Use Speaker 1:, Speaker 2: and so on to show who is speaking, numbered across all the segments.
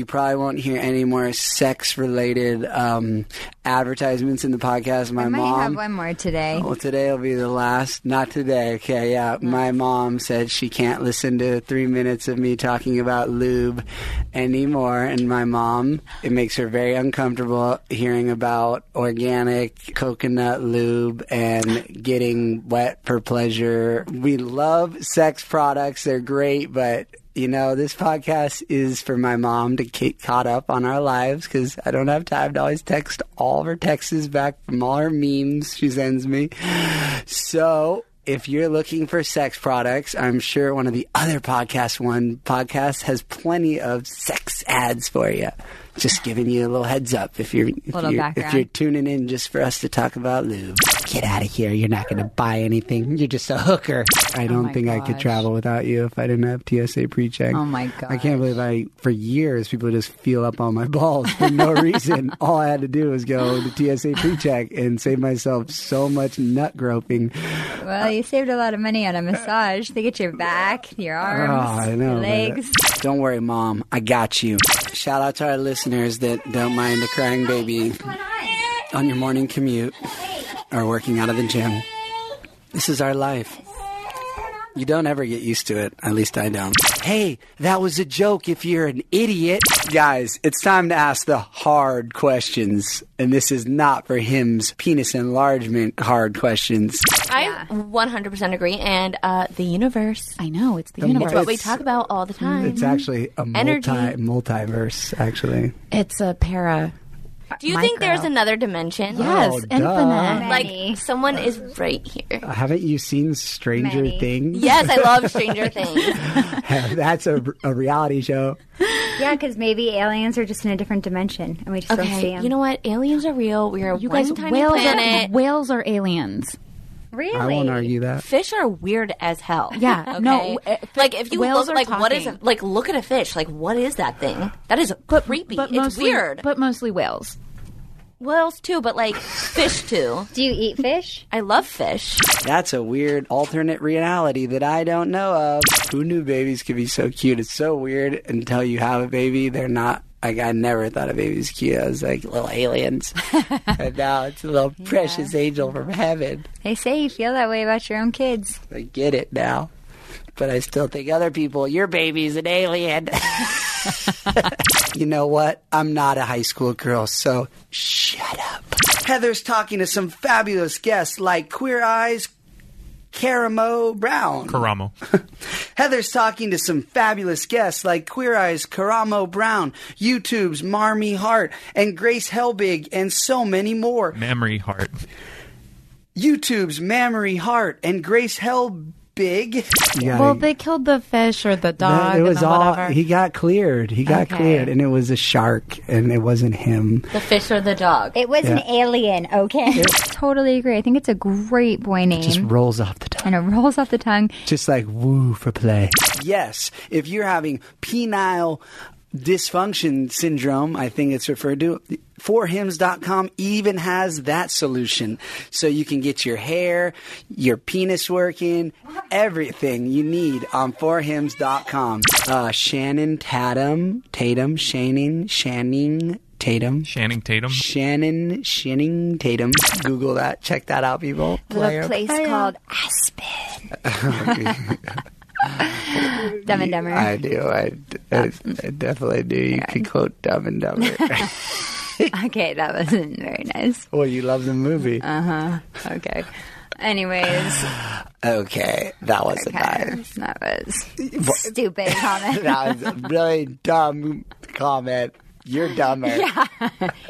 Speaker 1: you probably won't hear any more sex related um, advertisements in the podcast. My
Speaker 2: I might
Speaker 1: mom.
Speaker 2: have one more today.
Speaker 1: Well, today will be the last. Not today. Okay, yeah. My mom said she can't listen to three minutes of me talking about lube anymore. And my mom, it makes her very uncomfortable hearing about organic coconut lube and getting wet for pleasure. We love sex products, they're great, but you know, this podcast is for my mom to get caught up on our lives because I don't have time to always text all of her texts back from all her memes she sends me. So if you're looking for sex products, I'm sure one of the other podcast one podcasts has plenty of sex ads for you. Just giving you a little heads up if you're if you're, if you're tuning in just for us to talk about lube. Get out of here. You're not going to buy anything. You're just a hooker. I don't
Speaker 2: Oh
Speaker 1: think I could travel without you if I didn't have TSA pre-check.
Speaker 2: Oh my god.
Speaker 1: I can't believe I, for years, people just feel up on my balls for no reason. All I had to do was go to TSA pre-check and save myself so much nut groping.
Speaker 2: Well, you saved a lot of money on a massage. They get your back, your oh, arms,
Speaker 1: Oh, know.
Speaker 2: your
Speaker 1: but-
Speaker 2: legs.
Speaker 1: Don't worry, mom. I got you. Shout out to our listeners that don't mind a crying baby on your morning commute or working out of the gym. This is our life. You don't ever get used to it. At least I don't. Hey, that was a joke if you're an idiot. Guys, it's time to ask the hard questions. And this is not for him's penis enlargement hard questions.
Speaker 3: I 100% agree. And uh, the universe.
Speaker 4: I know it's the
Speaker 1: The
Speaker 4: universe.
Speaker 3: It's what we
Speaker 1: It's-
Speaker 3: talk about all the time.
Speaker 1: It's actually a multi multiverse, actually.
Speaker 4: It's a para.
Speaker 3: Do you think there's another dimension?
Speaker 4: Yes,
Speaker 1: Oh, duh.
Speaker 4: infinite.
Speaker 3: Like someone is right here.
Speaker 1: Uh, haven't you seen Stranger
Speaker 2: Many.
Speaker 1: Things?
Speaker 3: Yes, I love Stranger Things.
Speaker 1: That's a, a reality show.
Speaker 2: Yeah, because maybe aliens are just in a different dimension and we just don't see them.
Speaker 3: you know what? Aliens are real. We are
Speaker 4: You
Speaker 3: one
Speaker 4: guys,
Speaker 3: tiny
Speaker 4: whales
Speaker 3: planet.
Speaker 4: are, whales are aliens.
Speaker 2: Really?
Speaker 1: I won't argue that.
Speaker 3: Fish are weird as hell.
Speaker 4: Yeah,
Speaker 3: Okay?
Speaker 4: no, uh,
Speaker 3: like if you look,
Speaker 4: are
Speaker 3: like what is
Speaker 4: talking.
Speaker 3: like look at a fish. Like what is that thing? That is but, creepy.
Speaker 4: But
Speaker 3: it's
Speaker 4: mostly,
Speaker 3: weird.
Speaker 4: But mostly whales.
Speaker 3: Whales too, but like fish too.
Speaker 2: Do you eat fish?
Speaker 3: I love fish.
Speaker 1: That's a weird alternate reality that I don't know of. Who knew babies could be so cute? It's so weird until you have a baby. They're not. Like I never thought a baby was cute. I was like little aliens, and now it's a little precious angel from heaven.
Speaker 2: They say you feel that way about your own kids.
Speaker 1: I get it now, but I still think other people. Your baby's an alien. you know what? I'm not a high school girl, so shut up. Heather's talking to some fabulous guests like Queer Eyes, Karamo Brown.
Speaker 5: Karamo.
Speaker 1: Heather's talking to some fabulous guests like Queer Eyes, Karamo Brown, YouTube's Mamrie Hart, and Grace Helbig, and so many more.
Speaker 5: Memory heart.
Speaker 1: YouTube's Mamrie Hart and Grace Helbig. Yeah,
Speaker 4: Well, they killed the fish or the dog.
Speaker 1: it was
Speaker 4: and the
Speaker 1: all
Speaker 4: whatever.
Speaker 1: he got cleared. He got
Speaker 4: Okay.
Speaker 1: cleared, and it was a shark, and it wasn't him.
Speaker 3: The fish or the dog.
Speaker 2: It was an alien, okay? totally agree. I think it's a great boy name.
Speaker 1: It just rolls off the tongue.
Speaker 2: and it rolls off the tongue.
Speaker 1: just like woo for play. Yes, if you're having penile dysfunction syndrome, I think it's referred to. Forhims.com even has that solution. So you can get your hair, your penis working, everything you need on forhims.com. Uh, Shannon Tatum, Tatum, Shannon, Shanning Tatum.
Speaker 5: Channing Tatum.
Speaker 1: Shannon Shanning Tatum. Google that. Check that out, people.
Speaker 2: Little place called Aspen. Dumb and Dumber.
Speaker 1: I do. I, I, I definitely do. You can quote Dumb and Dumber.
Speaker 2: okay, that wasn't very nice.
Speaker 1: well, you love the movie. Uh huh.
Speaker 2: Okay. Anyways,
Speaker 1: okay, that wasn't
Speaker 2: okay,
Speaker 1: nice.
Speaker 2: that was stupid comment.
Speaker 1: That was a really dumb comment. You're dumber.
Speaker 2: Yeah,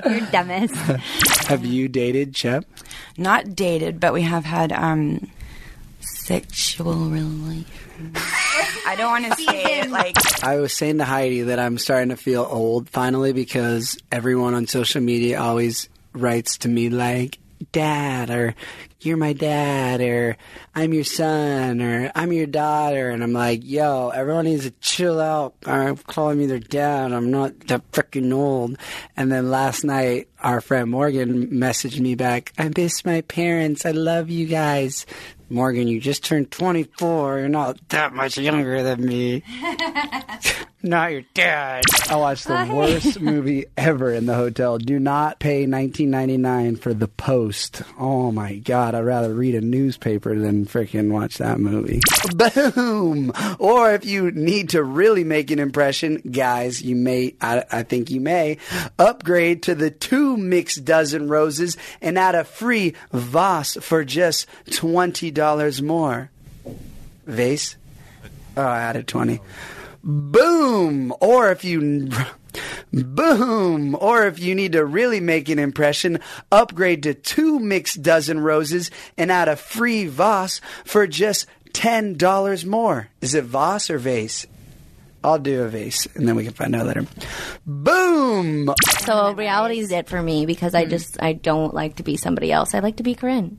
Speaker 2: You're dumbest.
Speaker 1: Have you dated Chip?
Speaker 6: Not dated, but we have had um sexual relations. I don't want to say it like
Speaker 1: I was saying to Heidi that I'm starting to feel old finally because everyone on social media always writes to me like, Dad, or You're my dad, or I'm your son, or I'm your daughter. And I'm like, Yo, everyone needs to chill out. I'm calling me their dad. I'm not that freaking old. And then last night, our friend Morgan messaged me back, I miss my parents. I love you guys. Morgan, you just turned 24. You're not that much younger than me. not your dad. I watched the worst movie ever in the hotel. Do not pay 19.99 for The Post. Oh my god, I'd rather read a newspaper than freaking watch that movie. Boom! Or if you need to really make an impression, guys, you may, I, I think you may, upgrade to the two mixed dozen roses and add a free vase for just $20 more. Vase? Oh, I added 20. Boom! Or if you. Boom! Or if you need to really make an impression, upgrade to two mixed dozen roses and add a free vase for just $10 more. Is it vase or Vase? I'll do a vase and then we can find out later. Boom!
Speaker 3: So reality is it for me because I just I don't like to be somebody else. I like to be Corinne.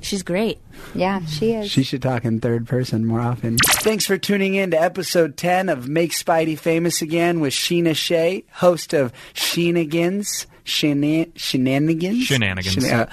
Speaker 3: She's great.
Speaker 2: Yeah, she is.
Speaker 1: She should talk in third person more often. Thanks for tuning in to episode 10 of Make Speidi Famous Again with Sheena Shea, host of Sheenagans. Shena- shenanigans?
Speaker 5: Shenanigans.
Speaker 1: Shena- uh,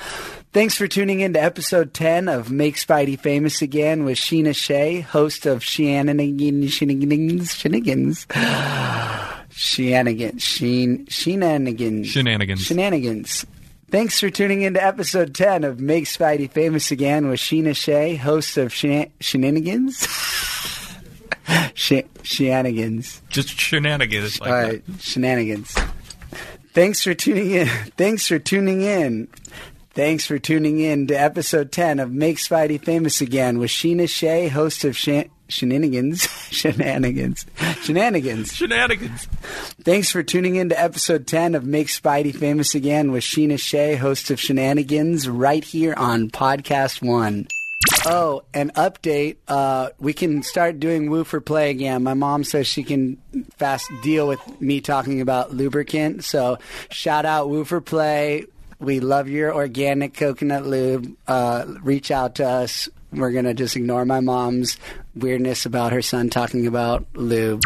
Speaker 1: thanks for tuning in to episode 10 of Make Speidi Famous Again with Sheena Shea, host of Shenanigans. Shenanigans. Shenanigans. Shenanigans. Sheen, shenanigans.
Speaker 5: Shenanigans.
Speaker 1: Shenanigans. Thanks for tuning in to episode 10 of Make Speidi Famous Again with Sheena Shea, host of Shenan- Shenanigans. Sh- shenanigans.
Speaker 5: Just shenanigans. Like
Speaker 1: All right, shenanigans. Thanks for tuning in. Thanks for tuning in. Thanks for tuning in to episode 10 of Make Speidi Famous Again with Sheena Shea, host of Shen- Shenanigans. Shenanigans. Shenanigans.
Speaker 5: Shenanigans.
Speaker 1: Thanks for tuning in to episode 10 of Make Speidi Famous Again with Sheena Shea, host of Shenanigans, right here on Podcast One. Oh, an update. Uh, we can start doing Woo for Play again. My mom says she can fast deal with me talking about lubricant. So shout out Woo for Play. We love your organic coconut lube. Uh, reach out to us. We're going to just ignore my mom's weirdness about her son talking about lube.